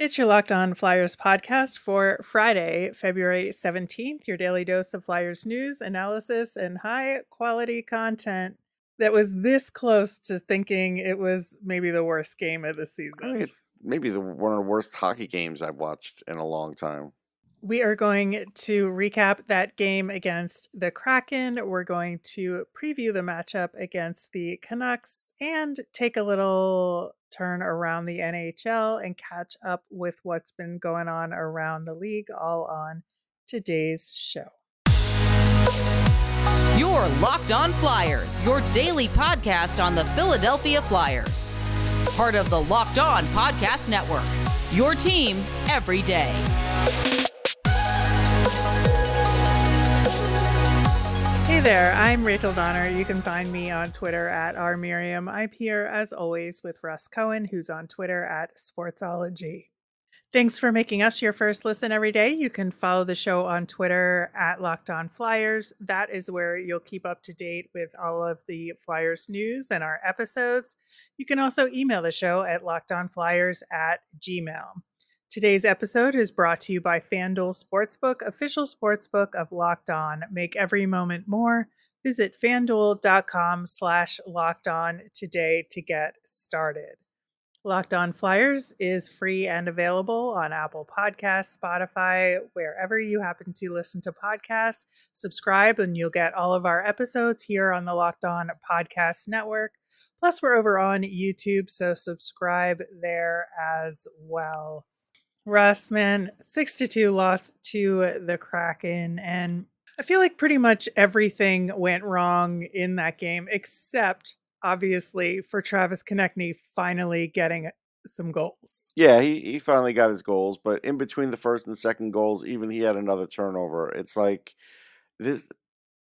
It's your Locked On Flyers podcast for Friday, February 17th, your daily dose of Flyers news, analysis, and high quality content that was this close to thinking it was maybe the worst game of the I season. it's maybe the one of the worst hockey games I've watched in a long time. We are going to recap that game against the Kraken. We're going to preview the matchup against the Canucks and take a little turn around the NHL and catch up with what's been going on around the league, all on today's show. Your Locked On Flyers, your daily podcast on the Philadelphia Flyers. Part of the Locked On Podcast Network. Your team every day. Hey there, I'm Rachel Donner. You can find me on Twitter at rmiriam. I'm here as always with Russ Cohen, who's on Twitter at Sportsology. Thanks for making us your first listen every day. You can follow the show on Twitter at Locked On Flyers. That is where you'll keep up to date with all of the Flyers news and our episodes. You can also email the show at lockedonflyers at gmail. Today's episode is brought to you by FanDuel Sportsbook, official sportsbook of Locked On. Make every moment more. Visit fanduel.com slash locked on today to get started. Locked On Flyers is free and available on Apple Podcasts, Spotify, wherever you happen to listen to podcasts. Subscribe and you'll get all of our episodes here on the Locked On Podcast Network. Plus, we're over on YouTube, so subscribe there as well. Russ, man, 62 loss to the Kraken. And I feel like pretty much everything went wrong in that game, except obviously for Travis Konecny finally getting some goals. Yeah, he, he finally got his goals, but in between the first and second goals, even he had another turnover. It's like this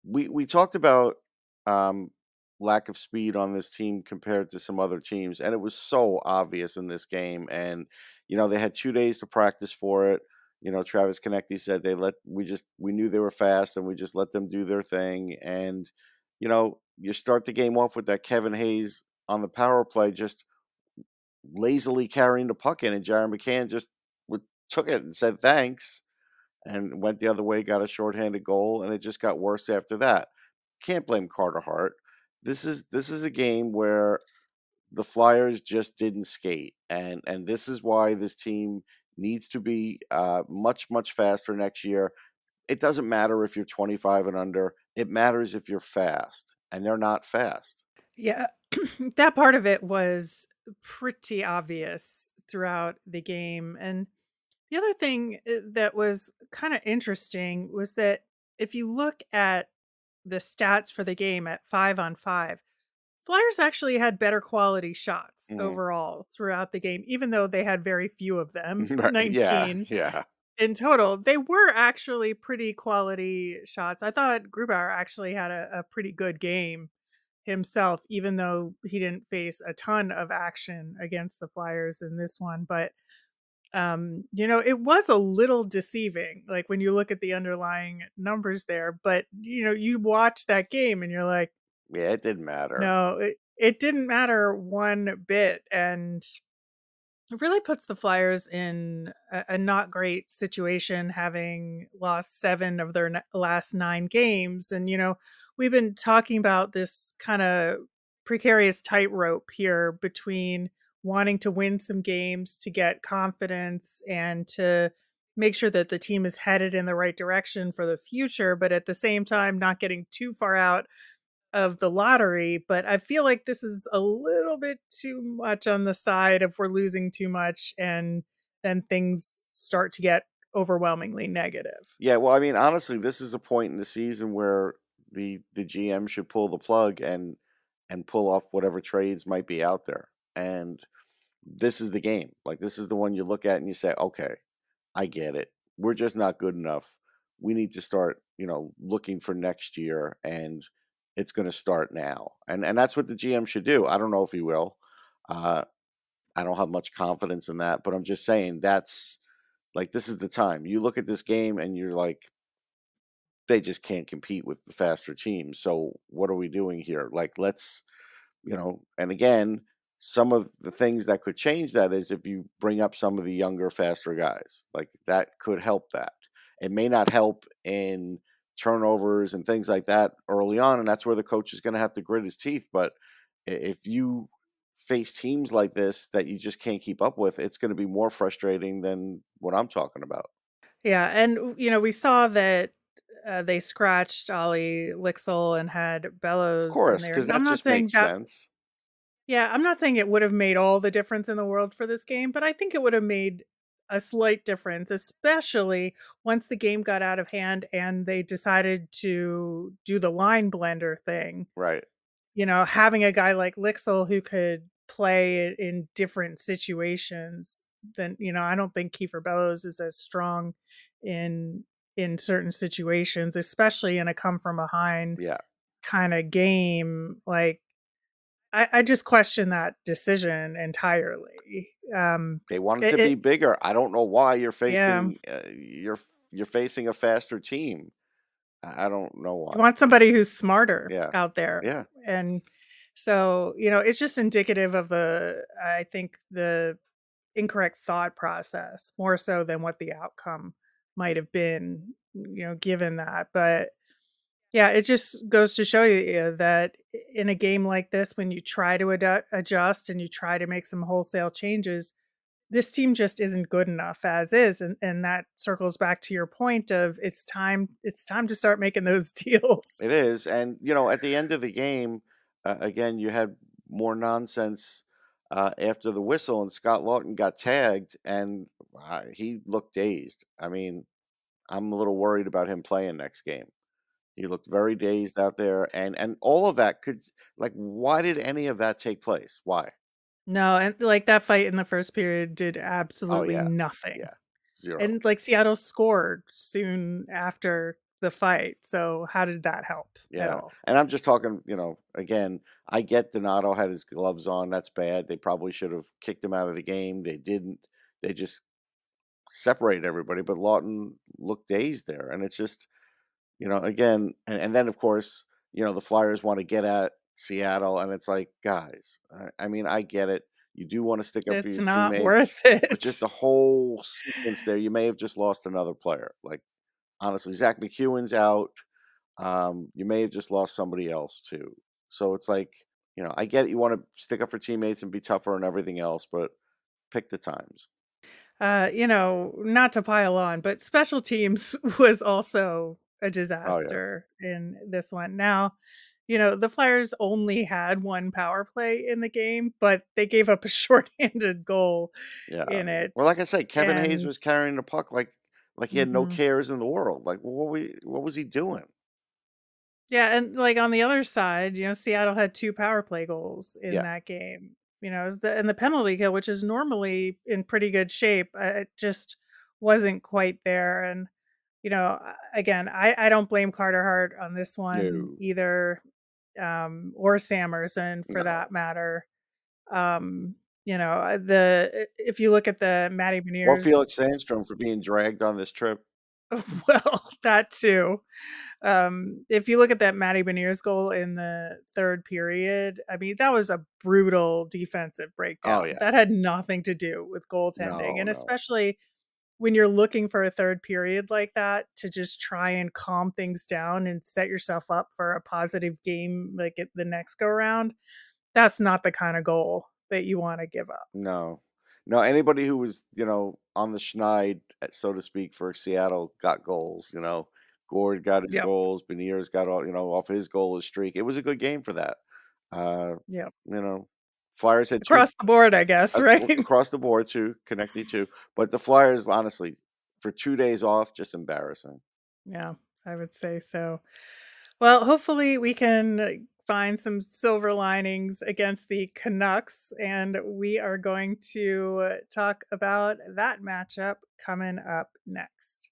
we we talked about um lack of speed on this team compared to some other teams, and it was so obvious in this game. And you know, they had two days to practice for it. You know, Travis Konecny said they let we just we knew they were fast and we just let them do their thing. And you know, you start the game off with that Kevin Hayes on the power play just lazily carrying the puck in, and Jared McCann just took it and said thanks, and went the other way, got a shorthanded goal, and it just got worse after that. Can't blame Carter Hart. This is this is a game where the Flyers just didn't skate, and and this is why this team needs to be uh, much much faster next year. It doesn't matter if you're 25 and under. It matters if you're fast, and they're not fast. Yeah, that part of it was pretty obvious throughout the game. And the other thing uh, that was kind of interesting was that if you look at the stats for the game at five on five, Flyers actually had better quality shots Mhm. overall throughout the game, even though they had very few of them Right, 19 Yeah, yeah. in total. They were actually pretty quality shots. I thought Grubauer actually had a, a pretty good game himself, even though he didn't face a ton of action against the Flyers in this one. But um, you know, it was a little deceiving, like when you look at the underlying numbers there. But you know, you watch that game and you're like, Yeah, it didn't matter. no, it, it didn't matter one bit. And it really puts the Flyers in a, a not great situation, having lost seven of their n- last nine games. And, you know, we've been talking about this kind of precarious tightrope here between wanting to win some games to get confidence and to make sure that the team is headed in the right direction for the future, but at the same time, not getting too far out of the lottery, but I feel like this is a little bit too much on the side if we're losing too much and then things start to get overwhelmingly negative. Yeah, well, I mean, honestly, this is a point in the season where the the GM should pull the plug and and pull off whatever trades might be out there. And this is the game. Like this is the one you look at and you say, "Okay, I get it. We're just not good enough. We need to start, you know, looking for next year and it's going to start now." And and that's what the GM should do. I don't know if he will. Uh I don't have much confidence in that, but I'm just saying that's like this is the time. You look at this game and you're like, they just can't compete with the faster teams. So what are we doing here? Like let's, you know, and again, some of the things that could change that is if you bring up some of the younger, faster guys. Like that could help that. It may not help in turnovers and things like that early on, and that's where the coach is going to have to grit his teeth. But if you face teams like this that you just can't keep up with, it's going to be more frustrating than what I'm talking about. Yeah, and you know we saw that uh, they scratched Olle Lycksell and had Bellows. Of course, because that just makes that, sense. Yeah, I'm not saying it would have made all the difference in the world for this game, but I think it would have made a slight difference, especially once the game got out of hand and they decided to do the line blender thing. Right. You know, having a guy like Lycksell who could play in different situations than you know, I don't think Kieffer Bellows is as strong in in certain situations, especially in a come from behind yeah. kind of game. Like I, I just question that decision entirely. Um, they wanted it, to be bigger. I don't know why you're facing yeah. uh, you're you're facing a faster team. I don't know why. You want somebody who's smarter yeah. out there. Yeah. And so, you know, it's just indicative of the I think the incorrect thought process more so than what the outcome might have been, you know, given that. But yeah, it just goes to show you that in a game like this, when you try to ad- adjust and you try to make some wholesale changes, this team just isn't good enough as is, and and that circles back to your point of it's time it's time to start making those deals. It is, and you know, at the end of the game, uh, again, you had more nonsense uh, after the whistle, and Scott Laughton got tagged, and uh, he looked dazed. I mean, I'm a little worried about him playing next game. He looked very dazed out there, and and all of that could like, why did any of that take place? Why? No, and like that fight in the first period did Oh absolutely yeah, nothing. yeah, zero. And like Seattle scored soon after the fight. So how did that help Yeah, and I'm just talking. You know, again, I get Donato had his gloves on. That's bad. They probably should have kicked him out of the game. They didn't. They just separated everybody. But Laughton looked dazed there, and it's just you know, again, and, and then of course, you know, the Flyers want to get at Seattle, and it's like, guys, I, I mean, I get it. You do want to stick up for It's your not teammates, worth but just the whole sequence there, you may have just lost another player. Like, honestly, Zack MacEwen's out. Um, you may have just lost somebody else too. So it's like, you know, I get it, you want to stick up for teammates and be tougher and everything else, but pick the times. Uh, you know, not to pile on, but special teams was also a Oh yeah, disaster in this one. Now, you know, the Flyers only had one power play in the game, but they gave up a shorthanded goal yeah. in it. Well, like I said, Kevin Hayes was carrying the puck like like he had no mhm. cares in the world. Like, what we what was he doing? yeah, and like on the other side, you know, Seattle had two power play goals in Yeah, that game. You know, the, and the penalty kill, which is normally in pretty good shape, uh, it just wasn't quite there. And you know, again, I I don't blame Carter Hart on this one no, either, um, or Samerson for no. that matter. Um, you know, uh, the if you look at the Matty Or Beniers, Felix Sandstrom for being dragged on this trip. well, that too. Um, if you look at that Matty Beniers goal in the third period, I mean, that was a brutal defensive Oh breakdown. yeah, That had nothing to do with goaltending, no, and especially when you're looking for a third period like that to just try and calm things down and set yourself up for a positive game like at the next go round, that's not the kind of goal that you want to give up. no, no. Anybody who was you know on the schneid, eh, so to speak, for Seattle got goals. You know, Gourde got his Yep. goals. Beniers got all you know off his goal streak. It was a good game for that. Uh, Yep. you know, Flyers had two Across the board, I guess, right? across the board too, connecting too. But the Flyers, honestly, for two days off, just embarrassing. Yeah, I would say so. Well, hopefully we can find some silver linings against the Canucks, and we are going to talk about that matchup coming up next.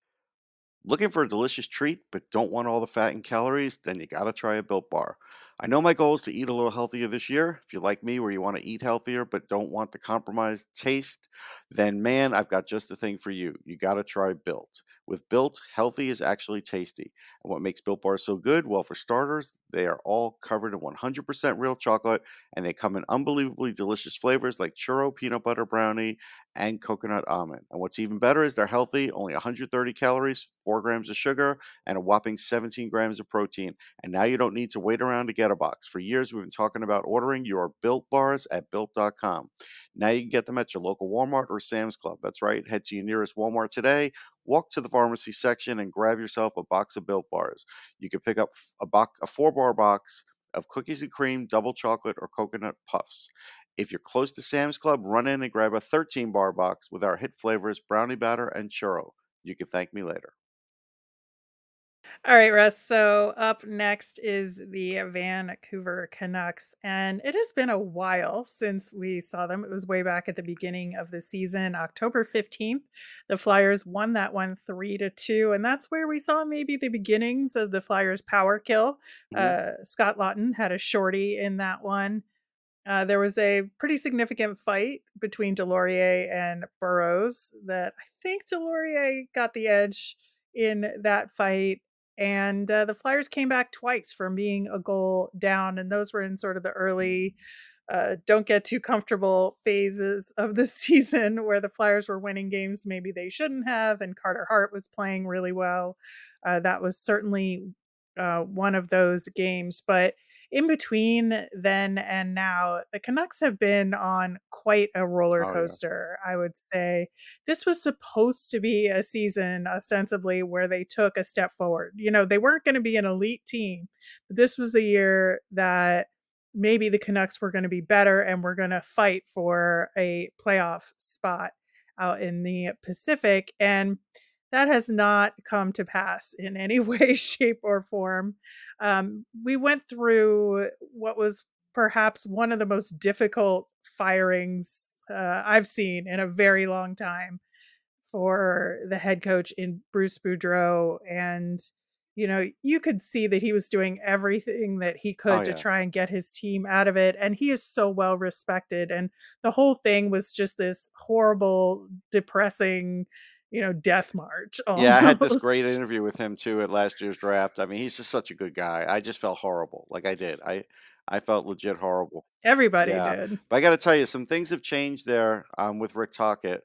Looking for a delicious treat but don't want all the fat and calories? Then you gotta try a Built Bar. I know my goal is to eat a little healthier this year. If you're like me, where you want to eat healthier but don't want the compromised taste, then man, I've got just the thing for you. You got to try Built. With Built, healthy is actually tasty. And what makes Built Bars so good? Well, for starters, they are all covered in 100% real chocolate and they come in unbelievably delicious flavors like churro peanut butter brownie and coconut almond. And what's even better is they're healthy, only 130 calories, 4 grams of sugar, and a whopping 17 grams of protein. And now you don't need to wait around to get a box. For years, we've been talking about ordering your Built Bars at Built.com. Now you can get them at your local Walmart or Sam's Club. That's right. Head to your nearest Walmart today, walk to the pharmacy section, and grab yourself a box of Built Bars. You can pick up a, box, a four bar box of cookies and cream, double chocolate, or coconut puffs. If you're close to Sam's Club, run in and grab a 13 bar box with our hit flavors brownie batter and churro. You can thank me later. All right, Russ. So up next is the Vancouver Canucks. And it has been a while since we saw them. It was way back at the beginning of the season, October 15th. The Flyers won that one three to two. And that's where we saw maybe the beginnings of the Flyers power kill. Mhm. Uh, Scott Laughton had a shorty in that one. Uh, there was a pretty significant fight between Deslauriers and Burroughs that I think Deslauriers got the edge in that fight. And uh, the Flyers came back twice from being a goal down, and those were in sort of the early uh, don't get too comfortable phases of the season where the Flyers were winning games maybe they shouldn't have, and Carter Hart was playing really well. Uh, that was certainly uh, one of those games. But in between then and now, the Canucks have been on quite a roller Oh, yeah. coaster, I would say. This was supposed to be a season, ostensibly, where they took a step forward. You know, they weren't going to be an elite team, but this was a year that maybe the Canucks were going to be better and we're going to fight for a playoff spot out in the Pacific. And that has not come to pass in any way, shape, or form. Um, we went through what was perhaps one of the most difficult firings uh, I've seen in a very long time for the head coach in Bruce Boudreau. And, you know, you could see that he was doing everything that he could Oh, to yeah. try and get his team out of it. And he is so well respected. And the whole thing was just this horrible, depressing, you know, death march. Yeah, I had this great interview with him too at last year's draft. I mean, he's just such a good guy. I just felt horrible. Like I did. I I felt legit horrible. Everybody Yeah. did. But I got to tell you, some things have changed there um, with Rick Tocchet,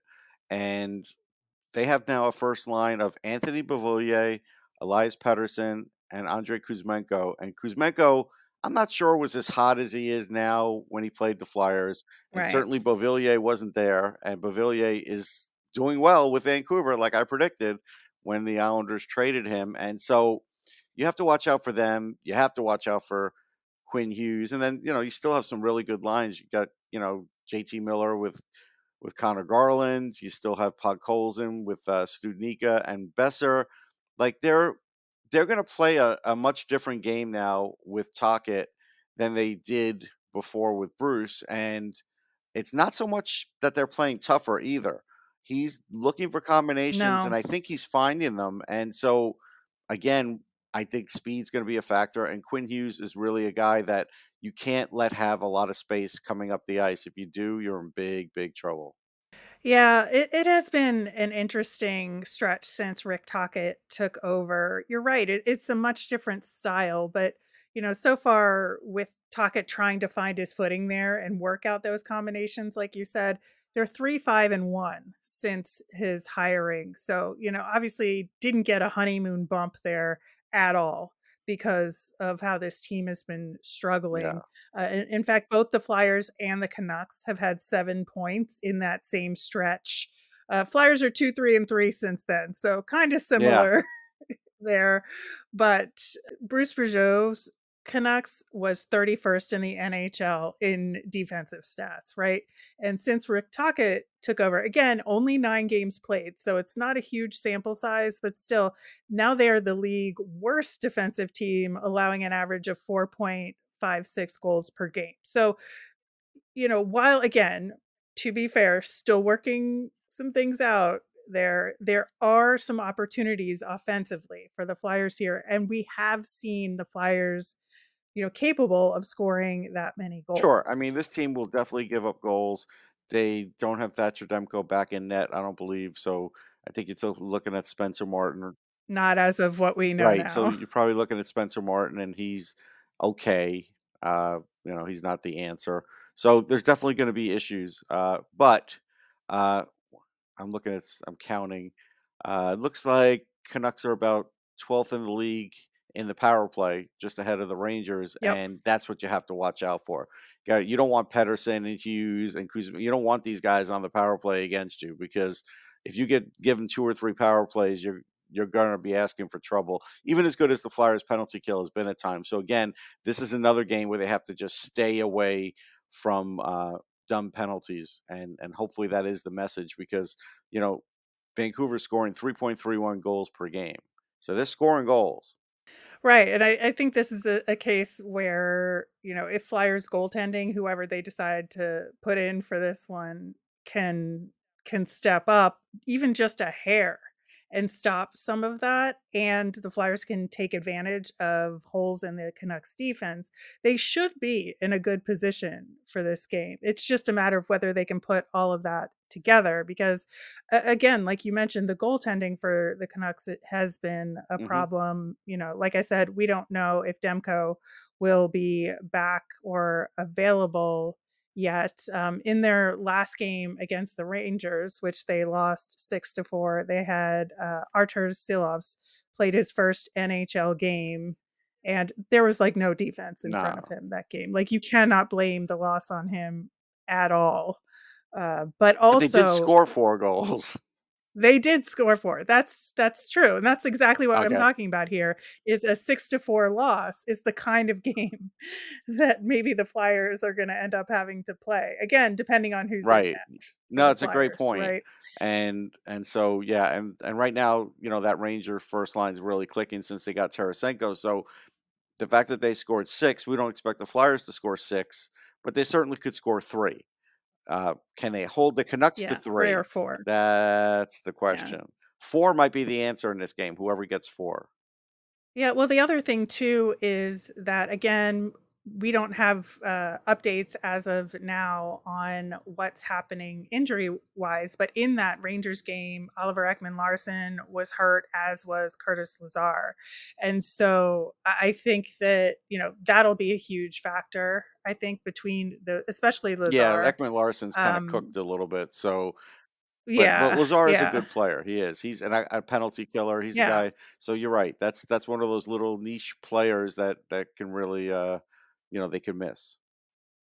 and they have now a first line of Anthony Beauvillier, Elias Pettersson, and Andrei Kuzmenko. And Kuzmenko, I'm not sure was as hot as he is now when he played the Flyers, and Right. certainly Beauvillier wasn't there. And Beauvillier is doing well with Vancouver, like I predicted when the Islanders traded him. And so you have to watch out for them. You have to watch out for Quinn Hughes, and then you know you still have some really good lines. You got you know JT Miller with with Conor Garland. You still have Podkolzin with uh, Studnicka and Besser. Like they're they're going to play a, a much different game now with Tocchet than they did before with Bruce, and it's not so much that they're playing tougher either. He's looking for combinations, and I think he's finding them. And so, again, I think speed's going to be a factor. And Quinn Hughes is really a guy that you can't let have a lot of space coming up the ice. If you do, you're in big, big trouble. Yeah, it, it has been an interesting stretch since Rick Tocchet took over. You're right. It, it's a much different style, but you know, so far with Tocchet trying to find his footing there and work out those combinations, like you said, they're three, five, and one since his hiring. So, you know, obviously didn't get a honeymoon bump there at all because of how this team has been Yeah. struggling. Uh, in, in fact, both the Flyers and the Canucks have had seven points in that same stretch. Uh, Flyers are two, three, and three since then, so kind of Yeah. similar there. But Bruce Boudreau's Canucks was 31st in the NHL in defensive stats, right? And since Rick Tocchet took over, again, only nine games played, so it's not a huge sample size, but still, now they are the league worst defensive team, allowing an average of 4.56 goals per game. So, you know, while again, to be fair, still working some things out there, there are some opportunities offensively for the Flyers here. And we have seen the Flyers you know, capable of scoring that many goals. Sure. I mean, this team will definitely give up goals. They don't have Thatcher Demko back in net, I don't believe. So I think you're still looking at Spencer Martin. Not as of what we know right. now. So you're probably looking at Spencer Martin, and he's okay. Uh, you know, he's not the answer. So there's definitely going to be issues. Uh, but uh, I'm looking at, I'm counting. Uh, it looks like Canucks are about 12th in the league in the power play, just ahead of the Rangers, Yep. and that's what you have to watch out for. You don't want Pettersson and Hughes and Kuzma. You don't want these guys on the power play against you because if you get given two or three power plays, you're you're going to be asking for trouble. Even as good as the Flyers' penalty kill has been at times. So again, this is another game where they have to just stay away from uh, dumb penalties, and and hopefully that is the message because you know Vancouver's scoring 3.31 goals per game, so they're scoring goals. Right. And I, I think this is a, a case where, you know, if Flyers goaltending, whoever they decide to put in for this one, can can step up even just a hair and stop some of that and the Flyers can take advantage of holes in the Canucks defense, they should be in a good position for this game. It's just a matter of whether they can put all of that together because again, like you mentioned, the goaltending for the Canucks has been a Mhm. problem. You know, like I said, we don't know if Demko will be back or available yet. Um, in their last game against the Rangers, which they lost six to four, they had uh, Artur Silovs played his first NHL game. And there was like no defense in front of him that game. Like you cannot blame the loss on him at all. Uh, but But also they did score four goals. They did score four. That's that's true, and that's exactly what I'm talking about here. Is a six to four loss is the kind of game that maybe the Flyers are going to end up having to play again, depending on who's Right. No, it's a great point. right? And and so yeah, and and right now, you know, that Ranger first line's really clicking since they got Tarasenko. So the fact that they scored six, we don't expect the Flyers to score six, but they certainly could score three. Uh, can they hold the Canucks Yeah, to three three? or four. That's the Yeah. question. Four might be the answer in this game. Whoever gets four. Yeah, well, the other thing too is that again, we don't have uh, updates as of now on what's happening injury wise, but in that Rangers game, Oliver Ekman Larsson was hurt, as was Curtis Lazar. And so I think that, you know, that'll be a huge factor, I think, between the, especially Lazar. Yeah, Ekman Larsson's kind of Um, cooked a little bit. So, but but Lazar is a good player. He is. He's an, a penalty killer. He's a guy. So you're right. That's that's one of those little niche players that that can really, uh, you know, they could miss.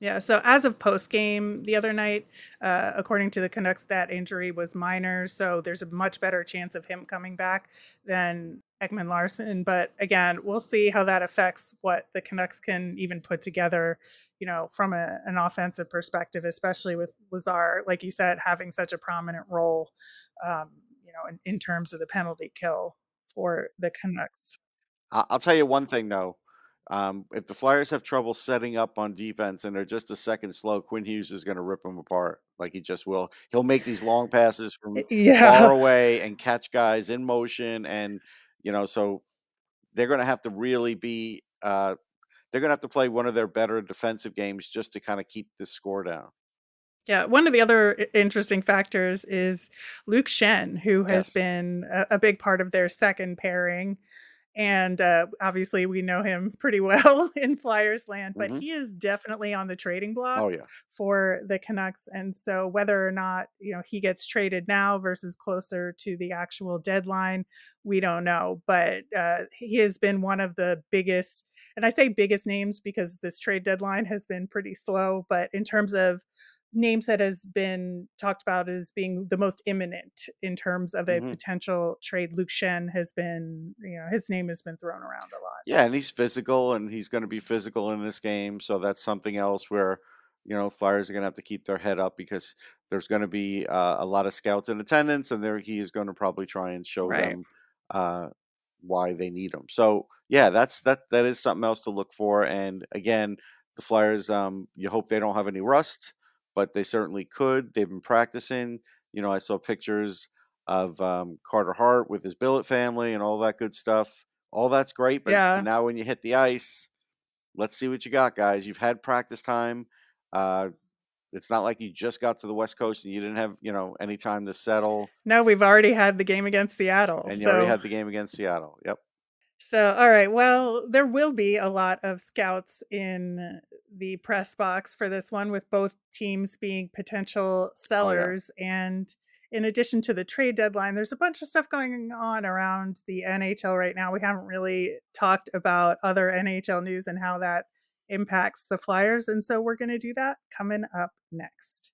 Yeah, so as of post game the other night, uh, according to the Canucks, that injury was minor. So there's a much better chance of him coming back than Ekman Larsson. But again, we'll see how that affects what the Canucks can even put together, you know, from a, an offensive perspective, especially with Lazar, like you said, having such a prominent role, um, you know, in, in terms of the penalty kill for the Canucks. I'll tell you one thing though. Um, if the Flyers have trouble setting up on defense and they're just a second slow, Quinn Hughes is going to rip them apart like he just will. He'll make these long passes from far away and catch guys in motion, and you know, so they're going to have to really be. Uh, they're going to have to play one of their better defensive games just to kind of keep this score down. Yeah, one of the other interesting factors is Luke Schenn, who has Yes. been a, a big part of their second pairing. And uh, obviously, we know him pretty well in Flyers land, but hmm he is definitely on the trading block Oh yeah, for the Canucks. And so, whether or not you know he gets traded now versus closer to the actual deadline, we don't know. But uh, he has been one of the biggest, and I say biggest names because this trade deadline has been pretty slow. But in terms of names that has been talked about as being the most imminent in terms of a hmm potential trade, Luke Schenn has been, you know, his name has been thrown around a lot. yeah, and he's physical, and he's going to be physical in this game. So that's something else where you know Flyers are going to have to keep their head up because there's going to be uh, a lot of scouts in attendance, and there he is going to probably try and show Right. them uh, why they need him. So yeah, that's that that is something else to look for. And again, the Flyers, um, you hope they don't have any rust, but they certainly could. They've been practicing. You know, I saw pictures of um, Carter Hart with his billet family and all that good stuff. All that's great, but Yeah. now when you hit the ice, let's see what you got, guys. You've had practice time. Uh, it's not like you just got to the West Coast and you didn't have, you know, any time to settle. No, we've already had the game against Seattle. And you so. already had the game against Seattle. Yep. So, all right. Well, there will be a lot of scouts in the press box for this one, with both teams being potential sellers. Oh, yeah. And in addition to the trade deadline, there's a bunch of stuff going on around the NHL right now. We haven't really talked about other NHL news and how that impacts the Flyers. And so we're going to do that coming up next.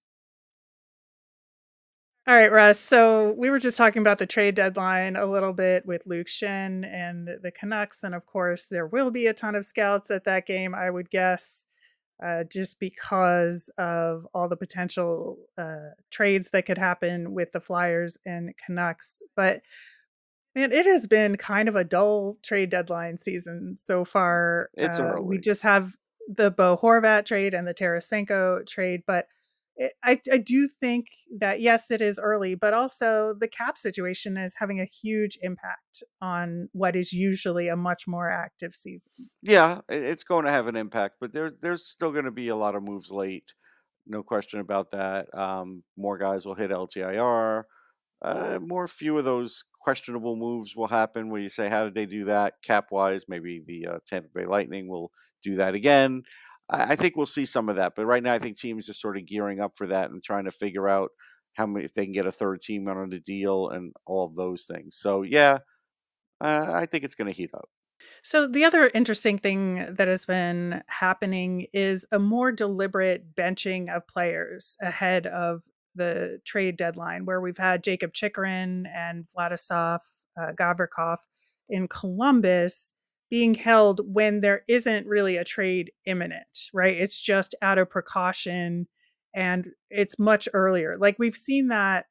All right, Russ. So we were just talking about the trade deadline a little bit with Luke Schenn and the Canucks. And of course, there will be a ton of scouts at that game, I would guess, uh, just because of all the potential uh, trades that could happen with the Flyers and Canucks. But man, it has been kind of a dull trade deadline season so far. It's uh, early. We just have the Bo Horvat trade and the Tarasenko trade, but I, I do think that yes, it is early, but also the cap situation is having a huge impact on what is usually a much more active season. Yeah, it's going to have an impact, but there's there's still going to be a lot of moves late, no question about that. Um, more guys will hit LTIR. Uh, more few of those questionable moves will happen where you say, how did they do that cap wise? Maybe the uh, Tampa Bay Lightning will do that again. I, think we'll see some of that, but right now I think teams are sort of gearing up for that and trying to figure out how many if they can get a third team on the deal and all of those things. So yeah, uh, I think it's going to heat up. So the other interesting thing that has been happening is a more deliberate benching of players ahead of the trade deadline, where we've had Jakob Chychrun and Vladislav uh, Gavrikov in Columbus being held when there isn't really a trade imminent, right? It's just out of precaution and it's much earlier. Like we've seen that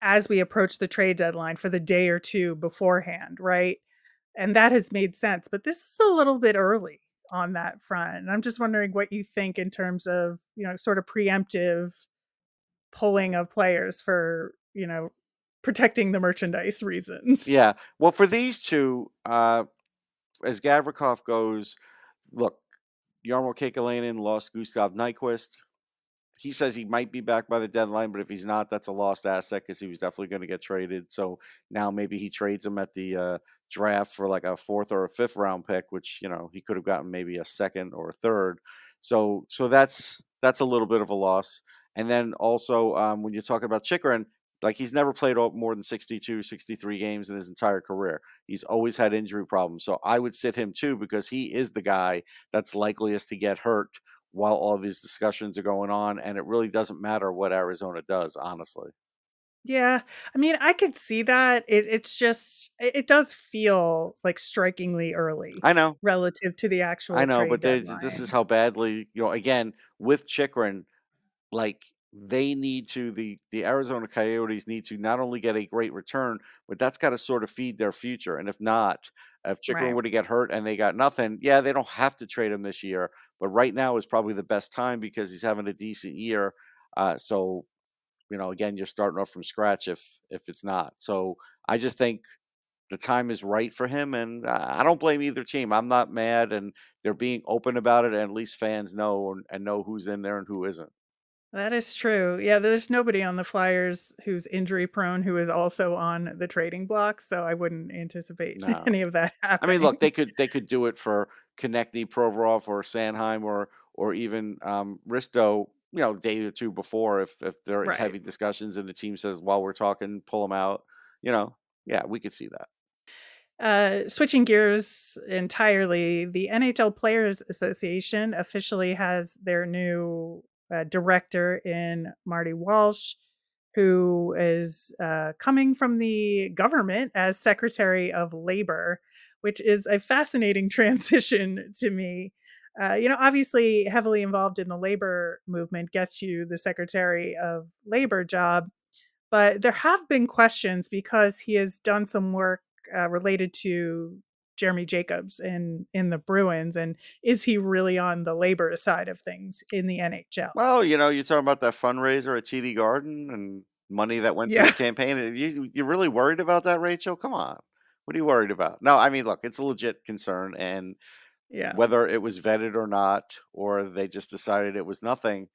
as we approach the trade deadline for the day or two beforehand, right? And that has made sense, but this is a little bit early on that front. And I'm just wondering what you think in terms of, you know, sort of preemptive pulling of players for, you know, protecting the merchandise reasons. Yeah. Well, for these two, uh, as Gavrikov goes, look, Jarmo Kekalainen lost Gustav Nyquist. He says he might be back by the deadline, but if he's not, that's a lost asset because he was definitely going to get traded. So now maybe he trades him at the uh, draft for like a fourth or a fifth round pick, which you know he could have gotten maybe a second or a third. So so that's that's a little bit of a loss. And then also um, when you're talking about Chychrun, like he's never played more than 62, 63 games in his entire career. He's always had injury problems. So I would sit him too because he is the guy that's likeliest to get hurt while all these discussions are going on. And it really doesn't matter what Arizona does, honestly. Yeah, I mean, I could see that. It, it's just, it, does feel like strikingly early. I know relative to the actual. I know, but this is how badly you know. Again, with Chychrun, like they need to the the Arizona Coyotes need to not only get a great return, but that's got to sort of feed their future. And if not, if Chychrun right. were to get hurt and they got nothing, yeah, they don't have to trade him this year. But right now is probably the best time because he's having a decent year. Uh, so, you know, again, you're starting off from scratch if if it's not. So I just think the time is right for him, and I don't blame either team. I'm not mad, and they're being open about it, and at least fans know and, and know who's in there and who isn't. That is true. Yeah, there's nobody on the Flyers who's injury prone who is also on the trading block, so I wouldn't anticipate no. any of that happening. I mean, look, they could they could do it for Konecny, Provorov, or Sanheim, or or even um, Risto. You know, day or two before, if if there is right. heavy discussions and the team says, "While we're talking, pull them out." You know, yeah, we could see that. Uh, switching gears entirely, the NHL Players Association officially has their new director in Marty Walsh, who is uh, coming from the government as Secretary of Labor, which is a fascinating transition to me. Uh, you know, obviously, heavily involved in the labor movement gets you the Secretary of Labor job, but there have been questions because he has done some work uh, related to Jeremy Jacobs in in the Bruins, and is he really on the labor side of things in the NHL? Well, you know, you're talking about that fundraiser at TD Garden and money that went yeah. to his campaign. You you really worried about that, Rachel? Come on, what are you worried about? No, I mean, look, it's a legit concern, and Yeah. Whether it was vetted or not, or they just decided it was nothing,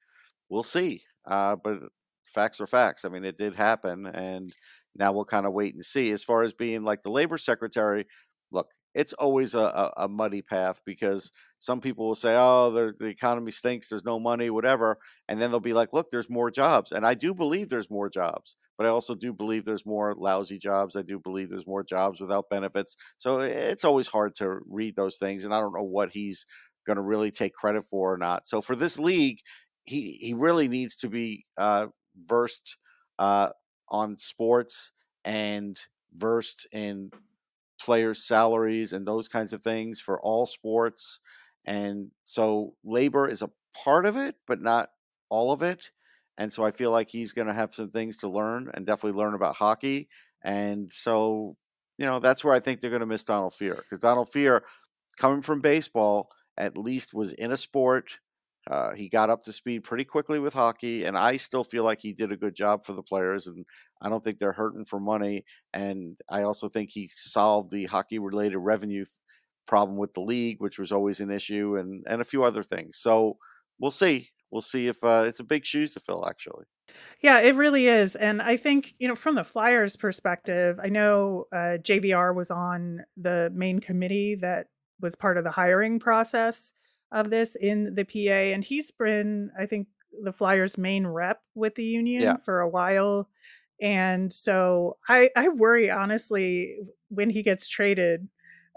we'll see. Uh, but facts are facts. I mean, it did happen, and now we'll kind of wait and see. As far as being like the labor secretary, look, it's always a, a, a muddy path because some people will say, "Oh, the, the economy stinks. There's no money, whatever," and then they'll be like, "Look, there's more jobs," and I do believe there's more jobs, but I also do believe there's more lousy jobs. I do believe there's more jobs without benefits. So it's always hard to read those things, and I don't know what he's going to really take credit for or not. So for this league, he he really needs to be uh, versed uh, on sports and versed in players' salaries and those kinds of things for all sports. And so labor is a part of it, but not all of it. And so I feel like he's going to have some things to learn and definitely learn about hockey. And so, you know, that's where I think they're going to miss Donald Fehr because Donald Fehr, coming from baseball, at least was in a sport uh, he got up to speed pretty quickly with hockey, and I still feel like he did a good job for the players. And I don't think they're hurting for money. And I also think he solved the hockey-related revenue th- problem with the league, which was always an issue, and and a few other things. So we'll see. We'll see if uh, it's a big shoes to fill, actually. Yeah, it really is. And I think, you know, from the Flyers perspective, I know uh, JVR was on the main committee that was part of the hiring process of this in the PA, and he's been, I think, the Flyers' main rep with the union Yeah. for a while. And so I, I worry honestly when he gets traded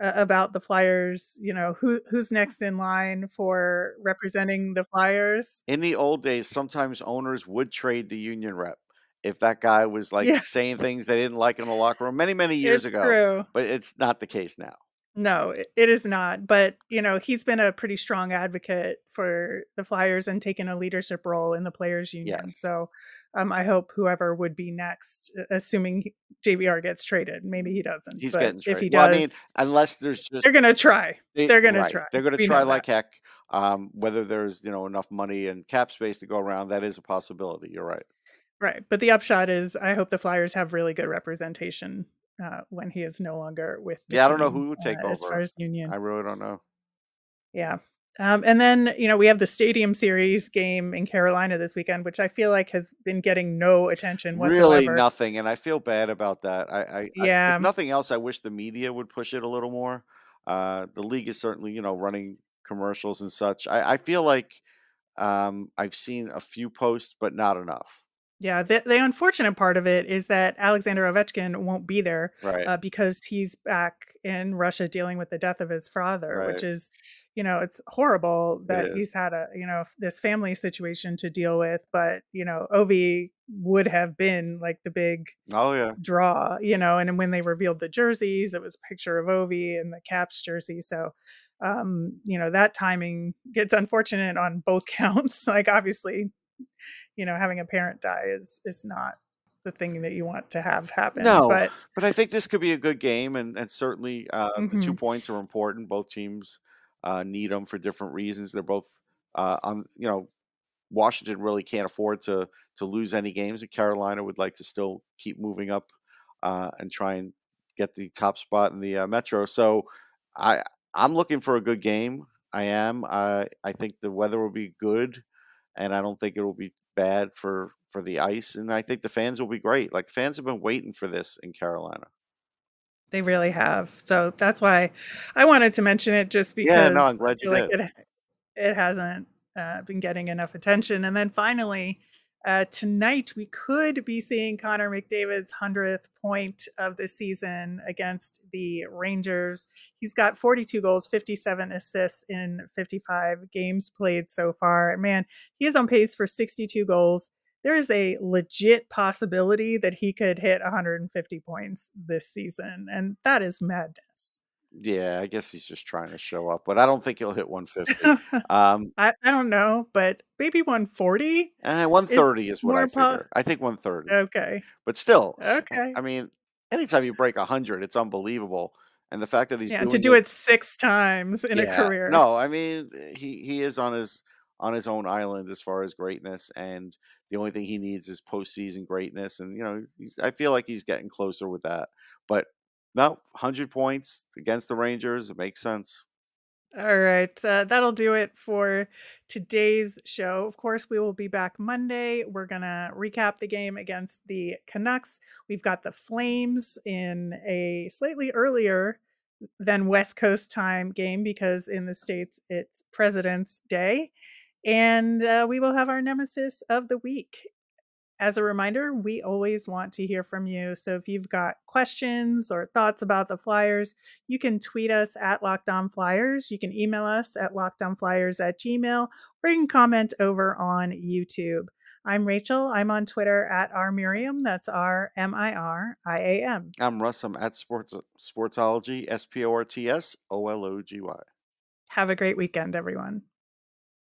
uh, about the Flyers. You know, who who's next in line for representing the Flyers? In the old days, sometimes owners would trade the union rep if that guy was like Yeah, saying things they didn't like in the locker room many, many years it's ago. true. But it's not the case now. No, it it is not. But, you know, he's been a pretty strong advocate for the Flyers and taken a leadership role in the players union. Yes. So um, I hope whoever would be next, assuming JVR gets traded, maybe he doesn't. He's but getting if he traded. Well, I does, mean, unless there's just they're gonna try. They, They're gonna try. They're going to try like that. heck. Um, whether there's you know enough money and cap space to go around, that is a possibility. You're right. Right. But the upshot is, I hope the Flyers have really good representation uh, when he is no longer with the Yeah, I don't know who would take uh, as far as union. I really don't know. Yeah. Um, and then, you know, we have the Stadium Series game in Carolina this weekend, which I feel like has been getting no attention whatsoever. Really nothing, and I feel bad about that. I, I, I Yeah. if nothing else, I wish the media would push it a little more. Uh, the league is certainly you know running commercials and such. I, I feel like um, I've seen a few posts, but not enough. Yeah. The, the unfortunate part of it is that Alexander Ovechkin won't be there Right. uh, because he's back in Russia dealing with the death of his father, Right. which is, you know, it's horrible It that is. he's had a, you know, this family situation to deal with. But, you know, Ovi would have been like the big Oh yeah. draw, you know, and when they revealed the jerseys, it was a picture of Ovi and the Caps jersey. So, um, you know, that timing gets unfortunate on both counts. like obviously, you know, having a parent die is is not the thing that you want to have happen. No, But but I think this could be a good game, and and certainly uh, the two mhm, points are important. Both teams uh, need them for different reasons. They're both uh, on. You know, Washington really can't afford to to lose any games, and Carolina would like to still keep moving up uh, and try and get the top spot in the uh, Metro. So I I'm looking for a good game. I am. I I think the weather will be good, and I don't think it will be bad for for the ice. And I think the fans will be great. Like fans have been waiting for this in Carolina. they really have. So that's why I wanted to mention it just because Yeah, no, I'm glad you feel like did. it it hasn't uh, been getting enough attention. And then finally, uh, tonight we could be seeing Connor McDavid's 100th point of the season against the Rangers. He's got 42 goals, 57 assists in 55 games played so far. Man, he is on pace for 62 goals. There is a legit possibility that he could hit 150 points this season, and that is madness. Yeah, I guess he's just trying to show up, but I don't think he'll hit 150. Um, I, I don't know, but maybe 140 and eh, is 130 is what I po- figure. I think 130. okay. But still, eh, Okay. I mean, anytime you break 100, it's unbelievable. And the fact that he's Yeah, to do it, it six times in a career. no, I mean, eh, he he is on his on his own island as far as greatness, and the only thing he needs is postseason greatness. And you know, he's, I feel like he's getting closer with that. But no, 100 points against the Rangers, it makes sense. All right. Uh, that'll do it for today's show. Of course, we will be back Monday. We're going to recap the game against the Canucks. We've got the Flames in a slightly earlier than West Coast time game because in the States it's President's Day. And uh, we will have our nemesis of the week as a reminder, we always want to hear from you. So if you've got questions or thoughts about the flyers, you can tweet us at Locked On Flyers. You can email us at lockedonflyers at gmail, or you can comment over on YouTube. I'm Rachel. I'm on Twitter at R Miriam. That's R M I R I A M. I'm Russ. I'm at Sports Sportsology, S P O R T S O L O G Y. Have a great weekend, everyone.